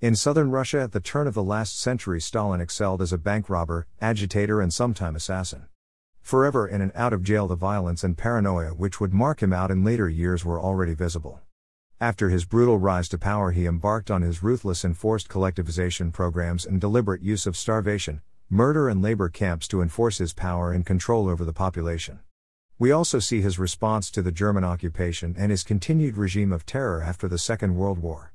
In southern Russia at the turn of the last century, Stalin excelled as a bank robber, agitator, and sometime assassin. Forever in and out of jail, the violence and paranoia which would mark him out in later years were already visible. After his brutal rise to power, he embarked on his ruthless enforced collectivization programs and deliberate use of starvation, murder, and labor camps to enforce his power and control over the population. We also see his response to the German occupation and his continued regime of terror after the Second World War.